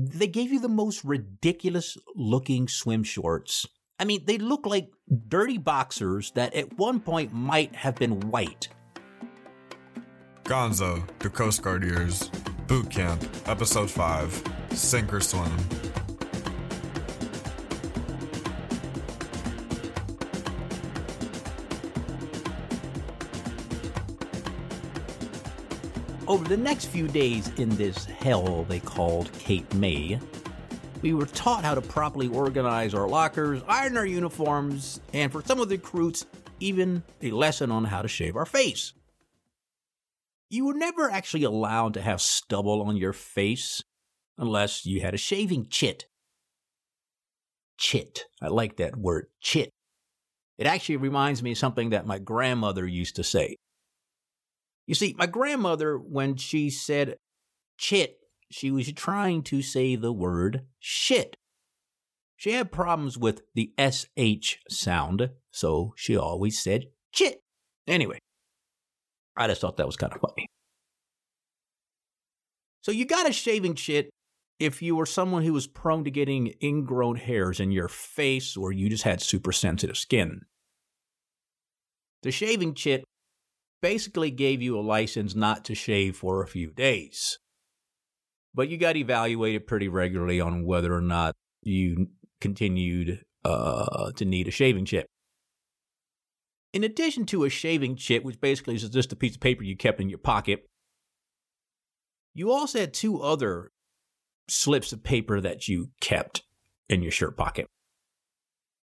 They gave you the most ridiculous looking swim shorts. I mean, they look like dirty boxers that at one point might have been white. Gonzo, the Coast Guard Years, Boot Camp, Episode 5, Sink or Swim. Over the next few days in this hell they called Cape May, we were taught how to properly organize our lockers, iron our uniforms, and for some of the recruits, even a lesson on how to shave our face. You were never actually allowed to have stubble on your face unless you had a shaving chit. Chit. I like that word, chit. It actually reminds me of something that my grandmother used to say. You see, my grandmother, when she said chit, she was trying to say the word shit. She had problems with the SH sound, so she always said chit. Anyway, I just thought that was kind of funny. So you got a shaving chit if you were someone who was prone to getting ingrown hairs in your face or you just had super sensitive skin. The shaving chit basically gave you a license not to shave for a few days. But you got evaluated pretty regularly on whether or not you continued uh, to need a shaving chit. In addition to a shaving chit, which basically is just a piece of paper you kept in your pocket, you also had two other slips of paper that you kept in your shirt pocket.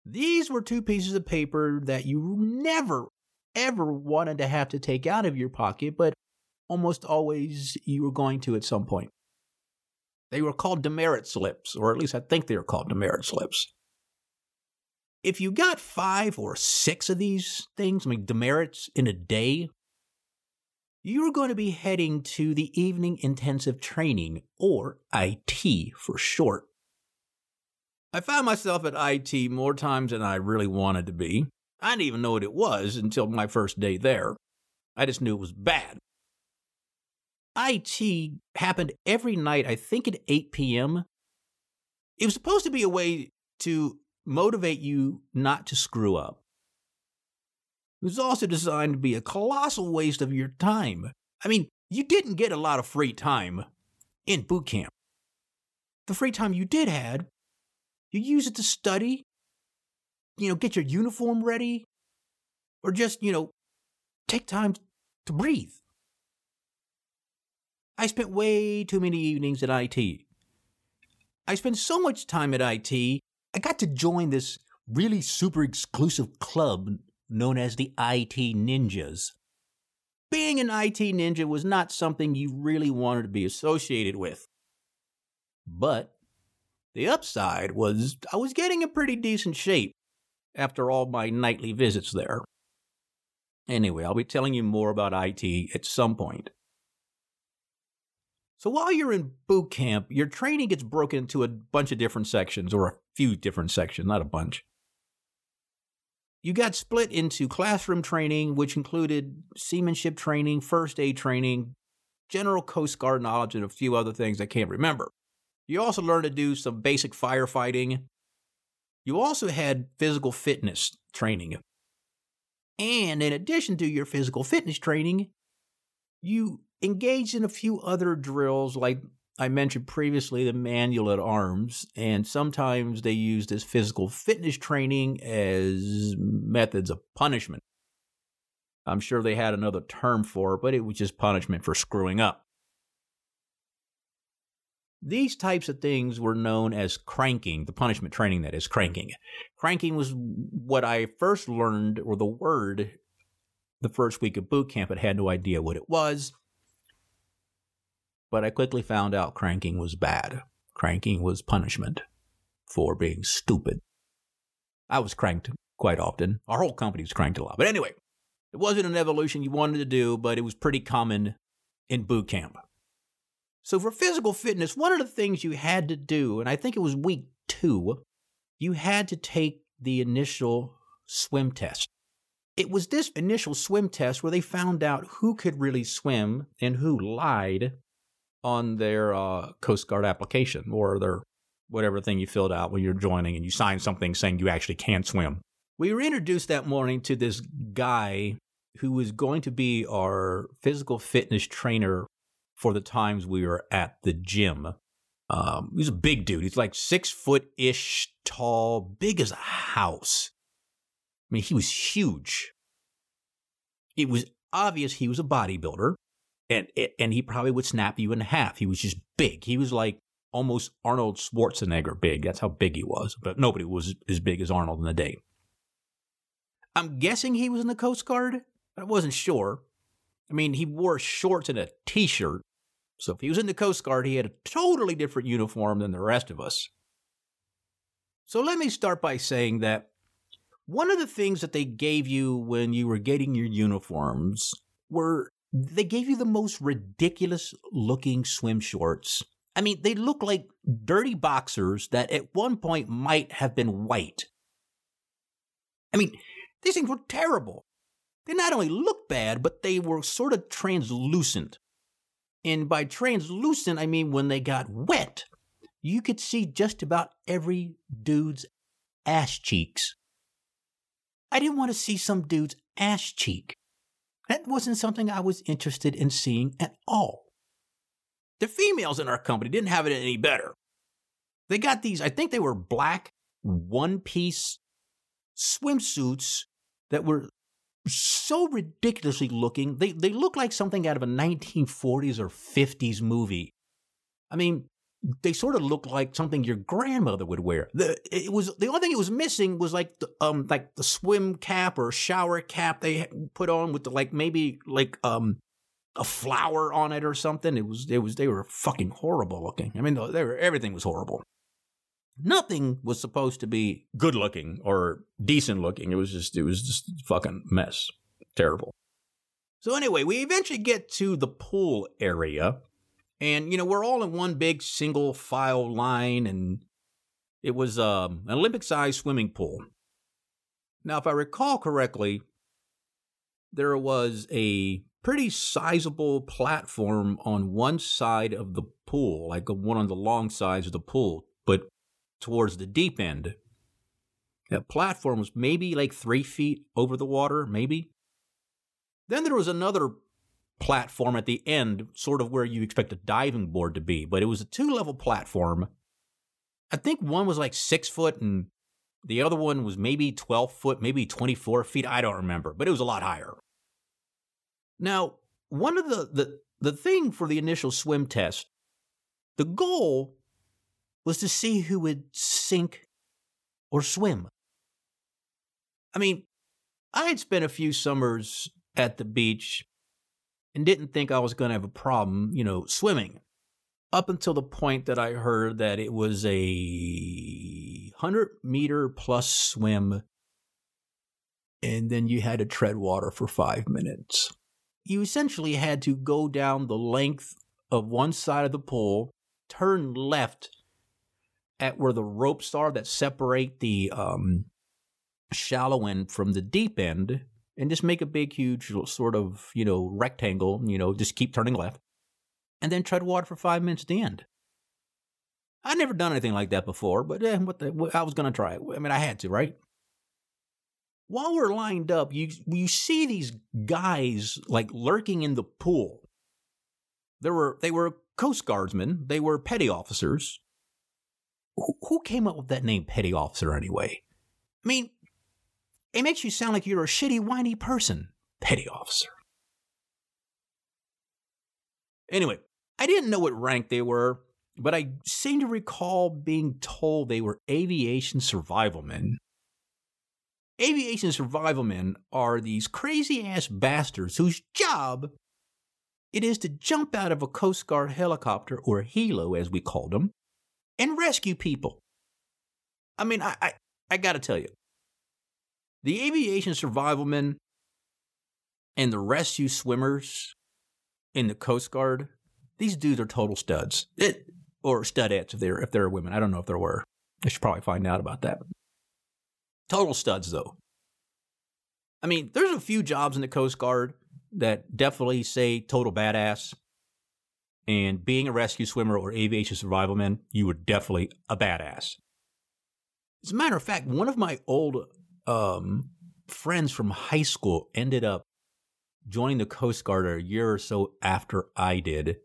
These were two pieces of paper that you never, ever wanted to have to take out of your pocket, but almost always you were going to at some point. They were called demerit slips, or at least I think they were called demerit slips. If you got five or six of these things, I mean, demerits in a day, you were going to be heading to the Evening Intensive Training, or IT for short. I found myself at IT more times than I really wanted to be. I didn't even know what it was until my first day there. I just knew it was bad. IT happened every night, I think at 8 p.m. It was supposed to be a way to motivate you not to screw up. It was also designed to be a colossal waste of your time. I mean, you didn't get a lot of free time in boot camp. The free time you did had, you use it to study, you know, get your uniform ready, or just, you know, take time to breathe. I spent way too many evenings at IT. I spent so much time at IT, I got to join this really super exclusive club known as the IT Ninjas. Being an IT ninja was not something you really wanted to be associated with. But the upside was I was getting in pretty decent shape after all my nightly visits there. Anyway, I'll be telling you more about IT at some point. So while you're in boot camp, your training gets broken into a bunch of different sections, or a few different sections, not a bunch. You got split into classroom training, which included seamanship training, first aid training, general Coast Guard knowledge, and a few other things I can't remember. You also learned to do some basic firefighting. You also had physical fitness training. And in addition to your physical fitness training, you engaged in a few other drills like I mentioned previously the manual at arms, and sometimes they used this physical fitness training as methods of punishment. I'm sure they had another term for it, but it was just punishment for screwing up. These types of things were known as cranking, the punishment training that is cranking. Cranking was what I first learned, or the word, the first week of boot camp. I had no idea what it was. But I quickly found out cranking was bad. Cranking was punishment for being stupid. I was cranked quite often. Our whole company was cranked a lot. But anyway, it wasn't an evolution you wanted to do, but it was pretty common in boot camp. So for physical fitness, one of the things you had to do, and I think it was week two, you had to take the initial swim test. It was this initial swim test where they found out who could really swim and who lied on their uh, Coast Guard application or their whatever thing you filled out when you're joining and you signed something saying you actually can swim. We were introduced that morning to this guy who was going to be our physical fitness trainer for the times we were at the gym. Um, he's a big dude. He's like six foot ish tall, big as a house. I mean, he was huge. It was obvious he was a bodybuilder and and he probably would snap you in half. He was just big. He was like almost Arnold Schwarzenegger big. That's how big he was. But nobody was as big as Arnold in the day. I'm guessing he was in the Coast Guard. But I wasn't sure. I mean, he wore shorts and a t-shirt. So if he was in the Coast Guard, he had a totally different uniform than the rest of us. So let me start by saying that one of the things that they gave you when you were getting your uniforms were they gave you the most ridiculous looking swim shorts. I mean, they look like dirty boxers that at one point might have been white. I mean, these things were terrible. They not only looked bad, but they were sort of translucent. And by translucent, I mean when they got wet, you could see just about every dude's ass cheeks. I didn't want to see some dude's ass cheek. That wasn't something I was interested in seeing at all. The females in our company didn't have it any better. They got these, I think they were black one piece swimsuits that were so ridiculously looking. They, they look like something out of a 1940s or 50s movie. I mean, they sort of look like something your grandmother would wear. The it was the only thing it was missing was like the um like the swim cap or shower cap they put on with the like maybe like um a flower on it or something. It was it was they were fucking horrible looking. I mean they were everything was horrible. Nothing was supposed to be good looking or decent looking. It was just it was just fucking mess. Terrible. So anyway, we eventually get to the pool area and, you know, we're all in one big single file line, and it was um, an Olympic sized swimming pool. Now, if I recall correctly, there was a pretty sizable platform on one side of the pool, like one on the long sides of the pool, but towards the deep end. That platform was maybe like three feet over the water, maybe. Then there was another platform at the end, sort of where you expect a diving board to be, but it was a two level platform. I think one was like six foot and the other one was maybe 12 foot, maybe 24 feet. I don't remember, but it was a lot higher. Now, one of the, the, the thing for the initial swim test, the goal was to see who would sink or swim. I mean, I had spent a few summers at the beach and didn't think I was going to have a problem, you know, swimming. Up until the point that I heard that it was a 100 meter plus swim, and then you had to tread water for five minutes. You essentially had to go down the length of one side of the pool, turn left at where the ropes are that separate the um, shallow end from the deep end, and just make a big, huge sort of, you know, rectangle, you know, just keep turning left and then tread water for five minutes at the end. I'd never done anything like that before, but eh, what the, I was going to try it. I mean, I had to, right? While we're lined up, you you see these guys like lurking in the pool. There were they were Coast Guardsmen. They were petty officers. Who, came up with that name, petty officer? Anyway, I mean, it makes you sound like you're a shitty, whiny person, petty officer. Anyway, I didn't know what rank they were, but I seem to recall being told they were aviation survival men. Aviation survival men are these crazy ass bastards whose job it is to jump out of a Coast Guard helicopter, or helo as we called them, and rescue people. I mean, I, I, I gotta tell you, the aviation survivalmen and the rescue swimmers in the Coast Guard, these dudes are total studs. It, or studettes if they're if they're women. I don't know if there were. I should probably find out about that. Total studs though. I mean, there's a few jobs in the Coast Guard that definitely say total badass. And being a rescue swimmer or aviation survivalman, you were definitely a badass. As a matter of fact, one of my old um, friends from high school ended up joining the Coast Guard a year or so after I did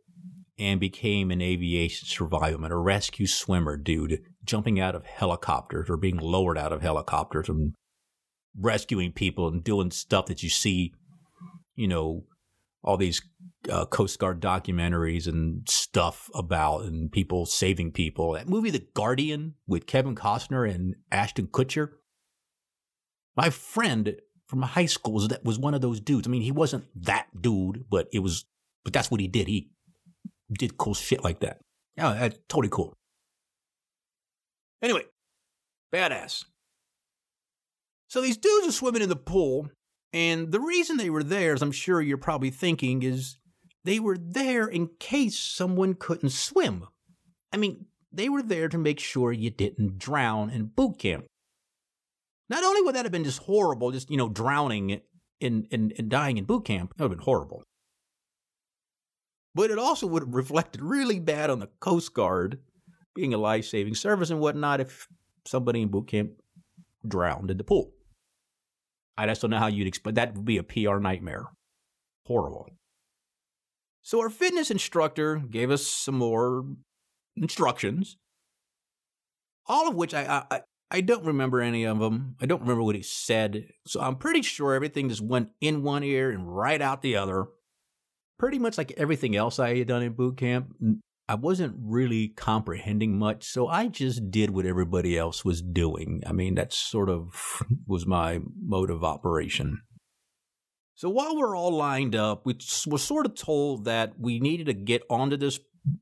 and became an aviation survivalman, a rescue swimmer dude, jumping out of helicopters or being lowered out of helicopters and rescuing people and doing stuff that you see, you know, all these uh, Coast Guard documentaries and stuff about and people saving people. That movie, The Guardian, with Kevin Costner and Ashton Kutcher. My friend from high school was, that was one of those dudes. I mean, he wasn't that dude, but it was, but that's what he did. He did cool shit like that. Yeah, that's totally cool. Anyway, badass. So these dudes are swimming in the pool, and the reason they were there, as I'm sure you're probably thinking, is they were there in case someone couldn't swim. I mean, they were there to make sure you didn't drown in boot camp. Not only would that have been just horrible, just, you know, drowning in, in, in dying in boot camp, that would have been horrible. But it also would have reflected really bad on the Coast Guard being a life saving service and whatnot if somebody in boot camp drowned in the pool. I just don't know how you'd explain that would be a PR nightmare. Horrible. So our fitness instructor gave us some more instructions, all of which I, I I don't remember any of them. I don't remember what he said. So I'm pretty sure everything just went in one ear and right out the other. Pretty much like everything else I had done in boot camp. I wasn't really comprehending much, so I just did what everybody else was doing. I mean, that sort of was my mode of operation. So while we're all lined up, we were sort of told that we needed to get onto this,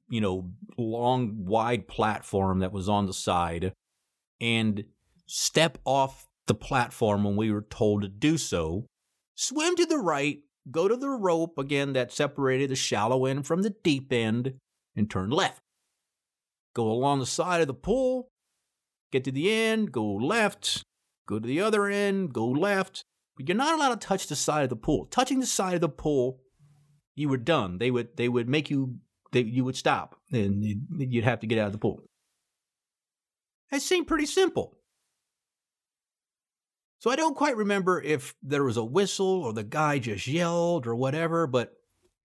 you know, long, wide platform that was on the side and step off the platform when we were told to do so. Swim to the right, go to the rope again that separated the shallow end from the deep end, and turn left. Go along the side of the pool, get to the end, go left, go to the other end, go left. But you're not allowed to touch the side of the pool. Touching the side of the pool, you were done. They would they would make you they, you would stop and you'd have to get out of the pool. It seemed pretty simple. So I don't quite remember if there was a whistle or the guy just yelled or whatever, but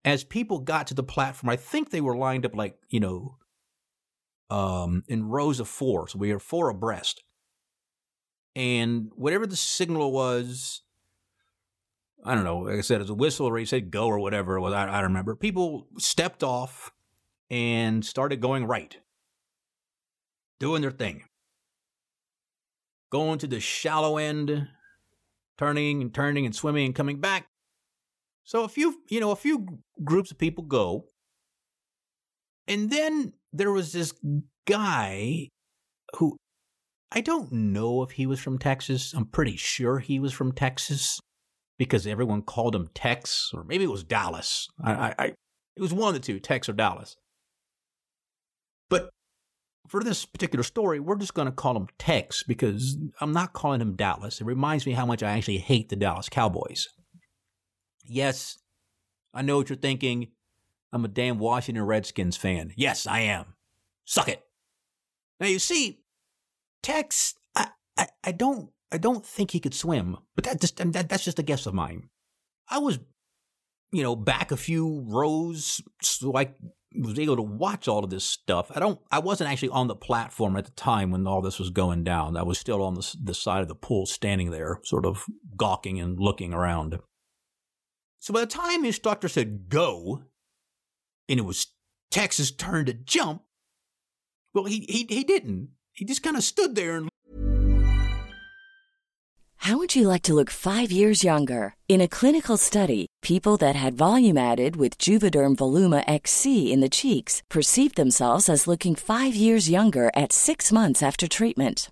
as people got to the platform, I think they were lined up like, you know, um, in rows of four. So we were four abreast. And whatever the signal was, I don't know, like I said, it was a whistle or he said go or whatever it was. I, I don't remember. People stepped off and started going right, doing their thing. Going to the shallow end, turning and turning and swimming and coming back. So a few, you know, a few groups of people go. And then there was this guy who I don't know if he was from Texas. I'm pretty sure he was from Texas because everyone called him Tex, or maybe it was Dallas. I, I, I it was one of the two, Tex or Dallas. But for this particular story, we're just going to call him Tex because I'm not calling him Dallas. It reminds me how much I actually hate the Dallas Cowboys. Yes, I know what you're thinking. I'm a damn Washington Redskins fan. Yes, I am. Suck it. Now you see, Tex, I, I, I don't I don't think he could swim, but that just that, that's just a guess of mine. I was you know, back a few rows so I was able to watch all of this stuff. I don't, I wasn't actually on the platform at the time when all this was going down. I was still on the, the side of the pool, standing there, sort of gawking and looking around. So by the time the instructor said go, and it was Tex's turn to jump, well, he he he didn't. He just kind of stood there and. How would you like to look five years younger? In a clinical study, people that had volume added with Juvederm Voluma XC in the cheeks perceived themselves as looking five years younger at six months after treatment.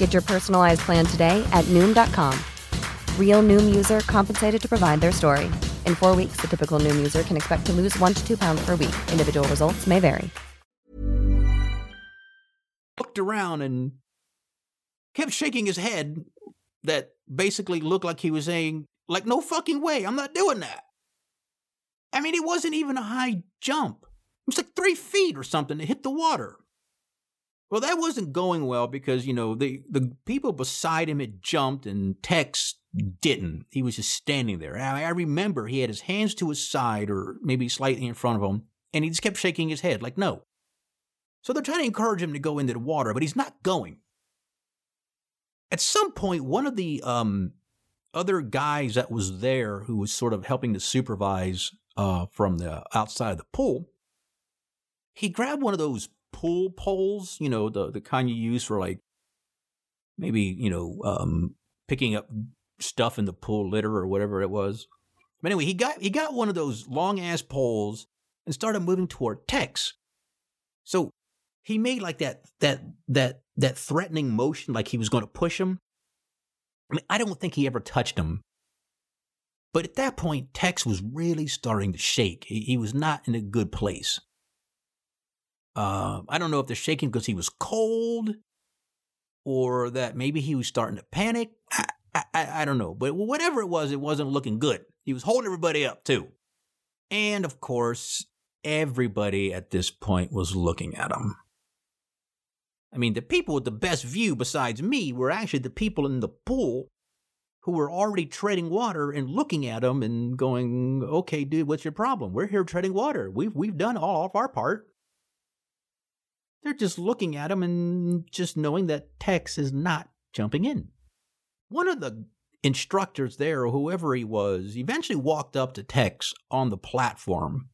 Get your personalized plan today at Noom.com. Real Noom user compensated to provide their story. In four weeks, the typical Noom user can expect to lose one to two pounds per week. Individual results may vary. Looked around and kept shaking his head that basically looked like he was saying, like, no fucking way, I'm not doing that. I mean, it wasn't even a high jump. It was like three feet or something to hit the water. Well, that wasn't going well because, you know, the, the people beside him had jumped and Tex didn't. He was just standing there. I, I remember he had his hands to his side or maybe slightly in front of him, and he just kept shaking his head like, no. So they're trying to encourage him to go into the water, but he's not going. At some point, one of the um, other guys that was there who was sort of helping to supervise uh, from the outside of the pool, he grabbed one of those pool poles, you know, the the kind you use for like maybe you know um, picking up stuff in the pool litter or whatever it was. But anyway, he got he got one of those long ass poles and started moving toward Tex. So he made like that that that that threatening motion, like he was going to push him. I mean, I don't think he ever touched him, but at that point, Tex was really starting to shake. He, he was not in a good place. Uh, I don't know if they're shaking because he was cold or that maybe he was starting to panic. I, I, I don't know. But whatever it was, it wasn't looking good. He was holding everybody up, too. And of course, everybody at this point was looking at him. I mean, the people with the best view besides me were actually the people in the pool who were already treading water and looking at him and going, "Okay, dude, what's your problem? We're here treading water. We've we've done all of our part." They're just looking at him and just knowing that Tex is not jumping in. One of the instructors there, or whoever he was, eventually walked up to Tex on the platform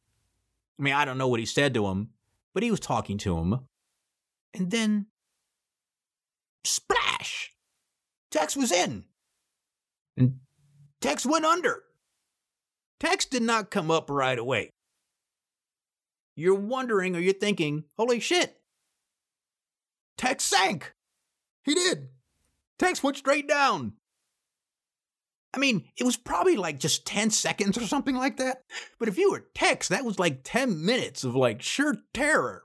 I mean, I don't know what he said to him, but he was talking to him. And then, splash! Tex was in. And Tex went under. Tex did not come up right away. You're wondering or you're thinking, holy shit, Tex sank. He did. Tex went straight down. I mean, it was probably like just 10 seconds or something like that. But if you were Tex, that was like 10 minutes of like sheer terror.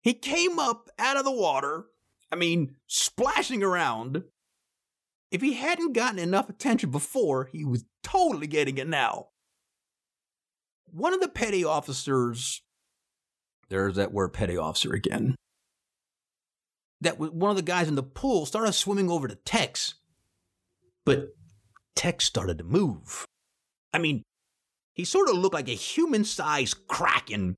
He came up out of the water, I mean, splashing around. If he hadn't gotten enough attention before, he was totally getting it now. One of the petty officers, there's that word petty officer again, that one of the guys in the pool started swimming over to Tex. But Tex started to move. I mean, he sort of looked like a human sized kraken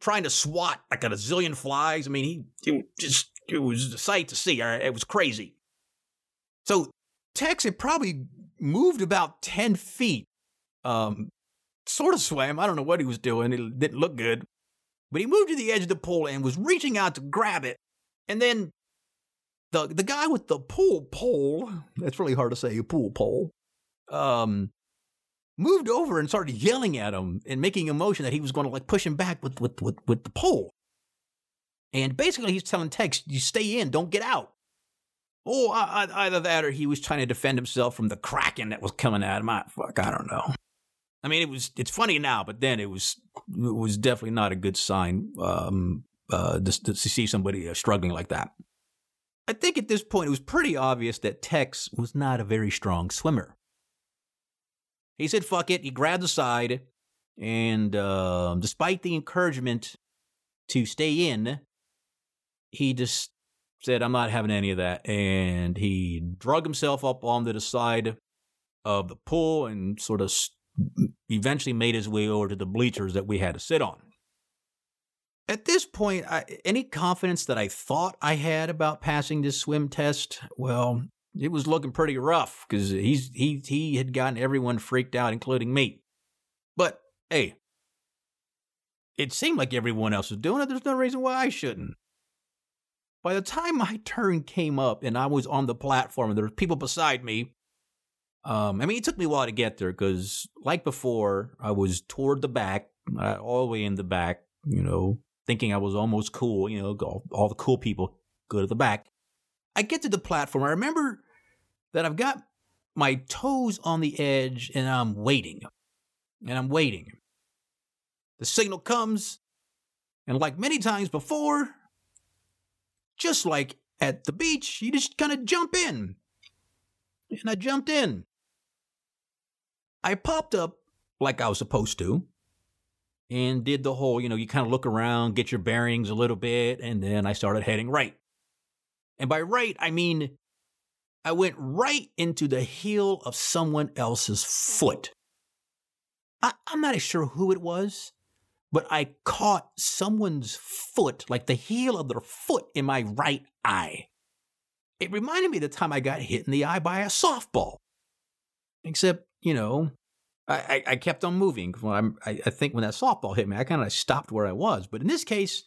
trying to swat like a zillion flies. I mean, he, he just, it was a sight to see. It was crazy. So Tex had probably moved about 10 feet, um, sort of swam. I don't know what he was doing. It didn't look good. But he moved to the edge of the pool and was reaching out to grab it. And then the, the guy with the pool pole, that's really hard to say, a pool pole, um, moved over and started yelling at him and making a motion that he was going to like push him back with, with, with, with the pole. And basically, he's telling Tex, you stay in, don't get out. Oh, I, I, either that or he was trying to defend himself from the kraken that was coming at him. I, fuck, I don't know. I mean, it was it's funny now, but then it was it was definitely not a good sign um, uh, to, to see somebody uh, struggling like that. I think at this point it was pretty obvious that Tex was not a very strong swimmer. He said, fuck it. He grabbed the side. And uh, despite the encouragement to stay in, he just said, I'm not having any of that. And he drug himself up onto the side of the pool and sort of eventually made his way over to the bleachers that we had to sit on. At this point, I, any confidence that I thought I had about passing this swim test, well, it was looking pretty rough because he's he he had gotten everyone freaked out, including me. But hey, it seemed like everyone else was doing it. There's no reason why I shouldn't. By the time my turn came up and I was on the platform and there were people beside me, um, I mean, it took me a while to get there because, like before, I was toward the back, uh, all the way in the back, you know, thinking I was almost cool, you know, all, all the cool people go to the back. I get to the platform. I remember that I've got my toes on the edge and I'm waiting. And I'm waiting. The signal comes, and like many times before, just like at the beach, you just kind of jump in. And I jumped in. I popped up like I was supposed to and did the whole, you know, you kind of look around, get your bearings a little bit, and then I started heading right. And by right, I mean I went right into the heel of someone else's foot. I, am not sure who it was, but I caught someone's foot, like the heel of their foot, in my right eye. It reminded me of the time I got hit in the eye by a softball. Except, you know, I, I, kept on moving. Well, I, I think when that softball hit me, I kind of stopped where I was. But in this case,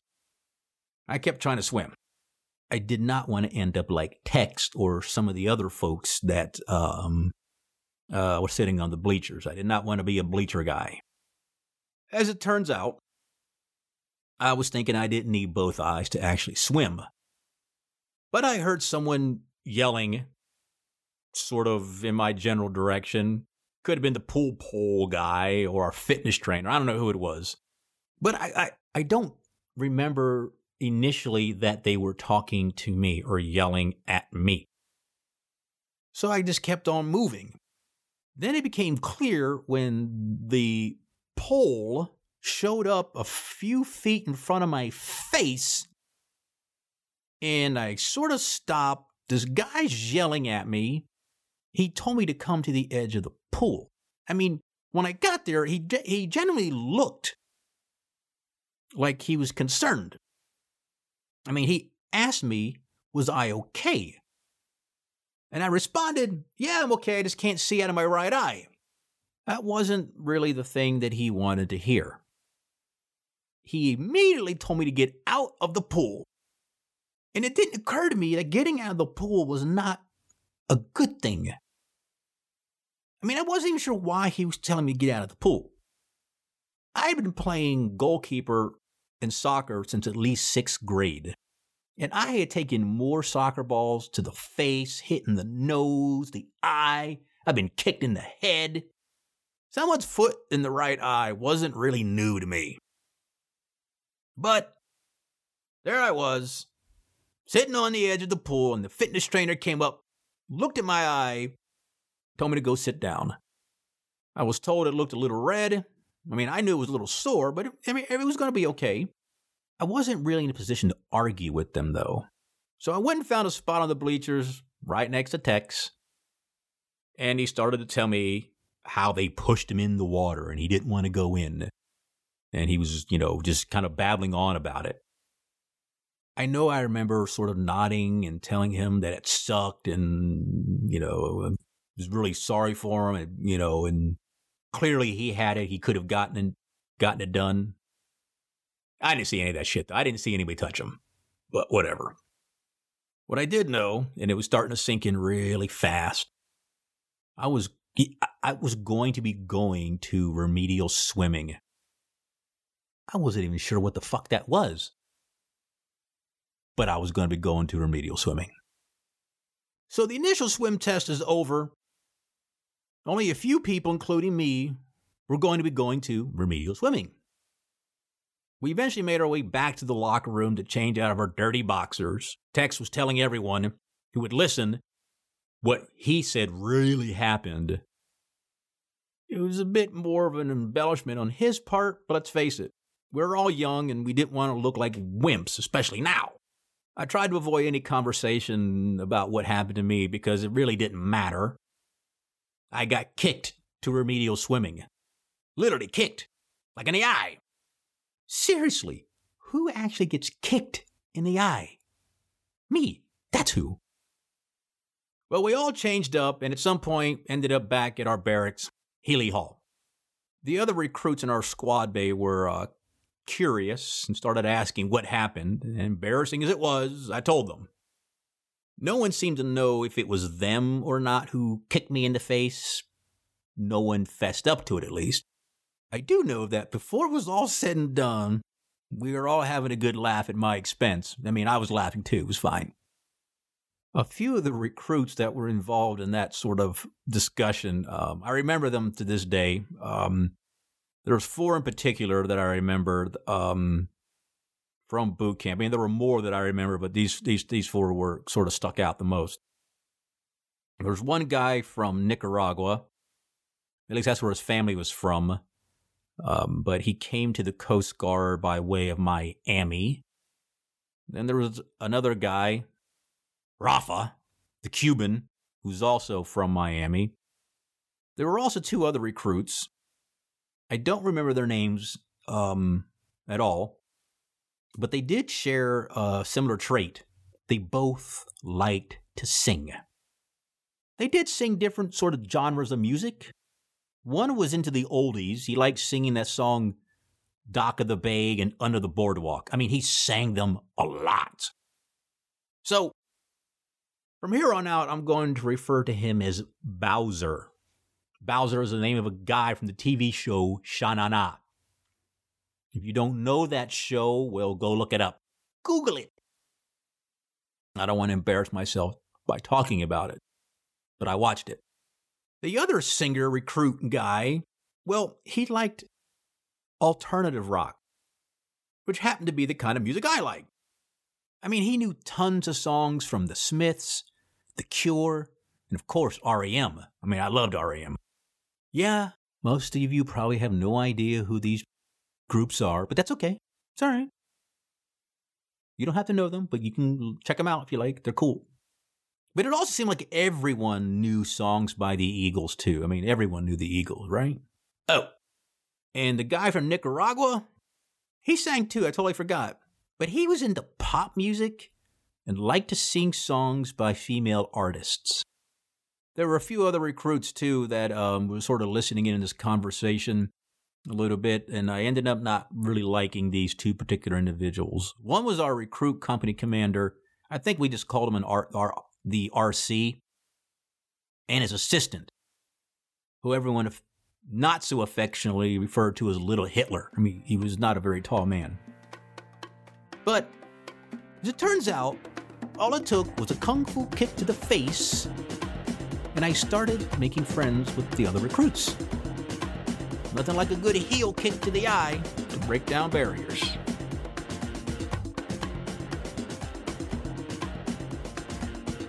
I kept trying to swim. I did not want to end up like Tex or some of the other folks that um, uh, were sitting on the bleachers. I did not want to be a bleacher guy. As it turns out, I was thinking I didn't need both eyes to actually swim. But I heard someone yelling, sort of in my general direction. Could have been the pool pole guy or our fitness trainer. I don't know who it was. But I, I, I don't remember initially that they were talking to me or yelling at me. So I just kept on moving. Then it became clear when the pole showed up a few feet in front of my face and I sort of stopped. This guy's yelling at me. He told me to come to the edge of the pool. I mean, when I got there, he, he genuinely looked like he was concerned. I mean, he asked me, was I okay? And I responded, yeah, I'm okay. I just can't see out of my right eye. That wasn't really the thing that he wanted to hear. he immediately told me to get out of the pool. And it didn't occur to me that getting out of the pool was not a good thing. I mean, I wasn't even sure why he was telling me to get out of the pool. I had been playing goalkeeper in soccer since at least sixth grade. And I had taken more soccer balls to the face, hitting the nose, the eye. I've been kicked in the head. Someone's foot in the right eye wasn't really new to me. But there I was, sitting on the edge of the pool, and the fitness trainer came up, looked at my eye, told me to go sit down. I was told it looked a little red. I mean, I knew it was a little sore, but it, I mean, it was going to be okay. I wasn't really in a position to argue with them, though. So I went and found a spot on the bleachers right next to Tex. And he started to tell me how they pushed him in the water and he didn't want to go in. And he was, you know, just kind of babbling on about it. I know I remember sort of nodding and telling him that it sucked and, you know, was really sorry for him and, you know, and clearly he had it. He could have gotten it, gotten it done. I didn't see any of that shit. Though. I didn't see anybody touch him, but whatever. What I did know, and it was starting to sink in really fast, I was I was going to be going to remedial swimming. I wasn't even sure what the fuck that was, but I was going to be going to remedial swimming. So the initial swim test is over. Only a few people, including me, were going to be going to remedial swimming. We eventually made our way back to the locker room to change out of our dirty boxers. Tex was telling everyone who would listen what he said really happened. It was a bit more of an embellishment on his part, but let's face it, we were all young and we didn't want to look like wimps, especially now. I tried to avoid any conversation about what happened to me because it really didn't matter. I got kicked to remedial swimming. Literally kicked, like in the eye. Seriously, who actually gets kicked in the eye? Me. That's who. Well, we all changed up and at some point ended up back at our barracks, Healy Hall. The other recruits in our squad bay were uh, curious and started asking what happened. embarrassing as it was, I told them. No one seemed to know if it was them or not who kicked me in the face. No one fessed up to it, at least. I do know that before it was all said and done, we were all having a good laugh at my expense. I mean, I was laughing too, it was fine. A few of the recruits that were involved in that sort of discussion, um, I remember them to this day. Um, there was four in particular that I remember um, from boot camp. I mean, there were more that I remember, but these these these four were sort of stuck out the most. There's one guy from Nicaragua. At least that's where his family was from. Um, but he came to the Coast Guard by way of Miami. Then there was another guy, Rafa, the Cuban, who's also from Miami. There were also two other recruits. I don't remember their names um, at all, but they did share a similar trait. They both liked to sing. They did sing different sort of genres of music, one was into the oldies. He liked singing that song, Dock of the Bay and Under the Boardwalk. I mean, he sang them a lot. So, from here on out, I'm going to refer to him as Bowser. Bowser is the name of a guy from the TV show Sha Na Na. If you don't know that show, well, go look it up. Google it. I don't want to embarrass myself by talking about it, but I watched it. The other singer recruit guy, well, he liked alternative rock, which happened to be the kind of music I like. I mean, he knew tons of songs from The Smiths, The Cure, and of course, REM. I mean, I loved REM. Yeah, most of you probably have no idea who these groups are, but that's okay. It's all right. You don't have to know them, but you can check them out if you like. They're cool. But it also seemed like everyone knew songs by the Eagles, too. I mean, everyone knew the Eagles, right? Oh, and the guy from Nicaragua, he sang too. I totally forgot. But he was into pop music and liked to sing songs by female artists. There were a few other recruits too that um, were sort of listening in on this conversation. A little bit, and I ended up not really liking these two particular individuals. One was our recruit company commander. I think we just called him an R, R, the RC, and his assistant, who everyone not so affectionately referred to as Little Hitler. I mean, he was not a very tall man. But as it turns out, all it took was a kung fu kick to the face, and I started making friends with the other recruits. Nothing like a good heel kick to the eye to break down barriers.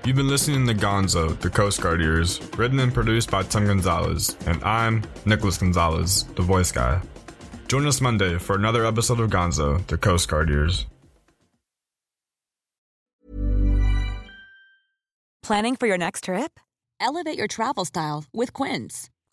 You've been listening to Gonzo, the Coast Guard Years, written and produced by Tim Gonzalez, and I'm Nicholas Gonzalez, the voice guy. Join us Monday for another episode of Gonzo, the Coast Guard Years. Planning for your next trip? Elevate your travel style with Quince.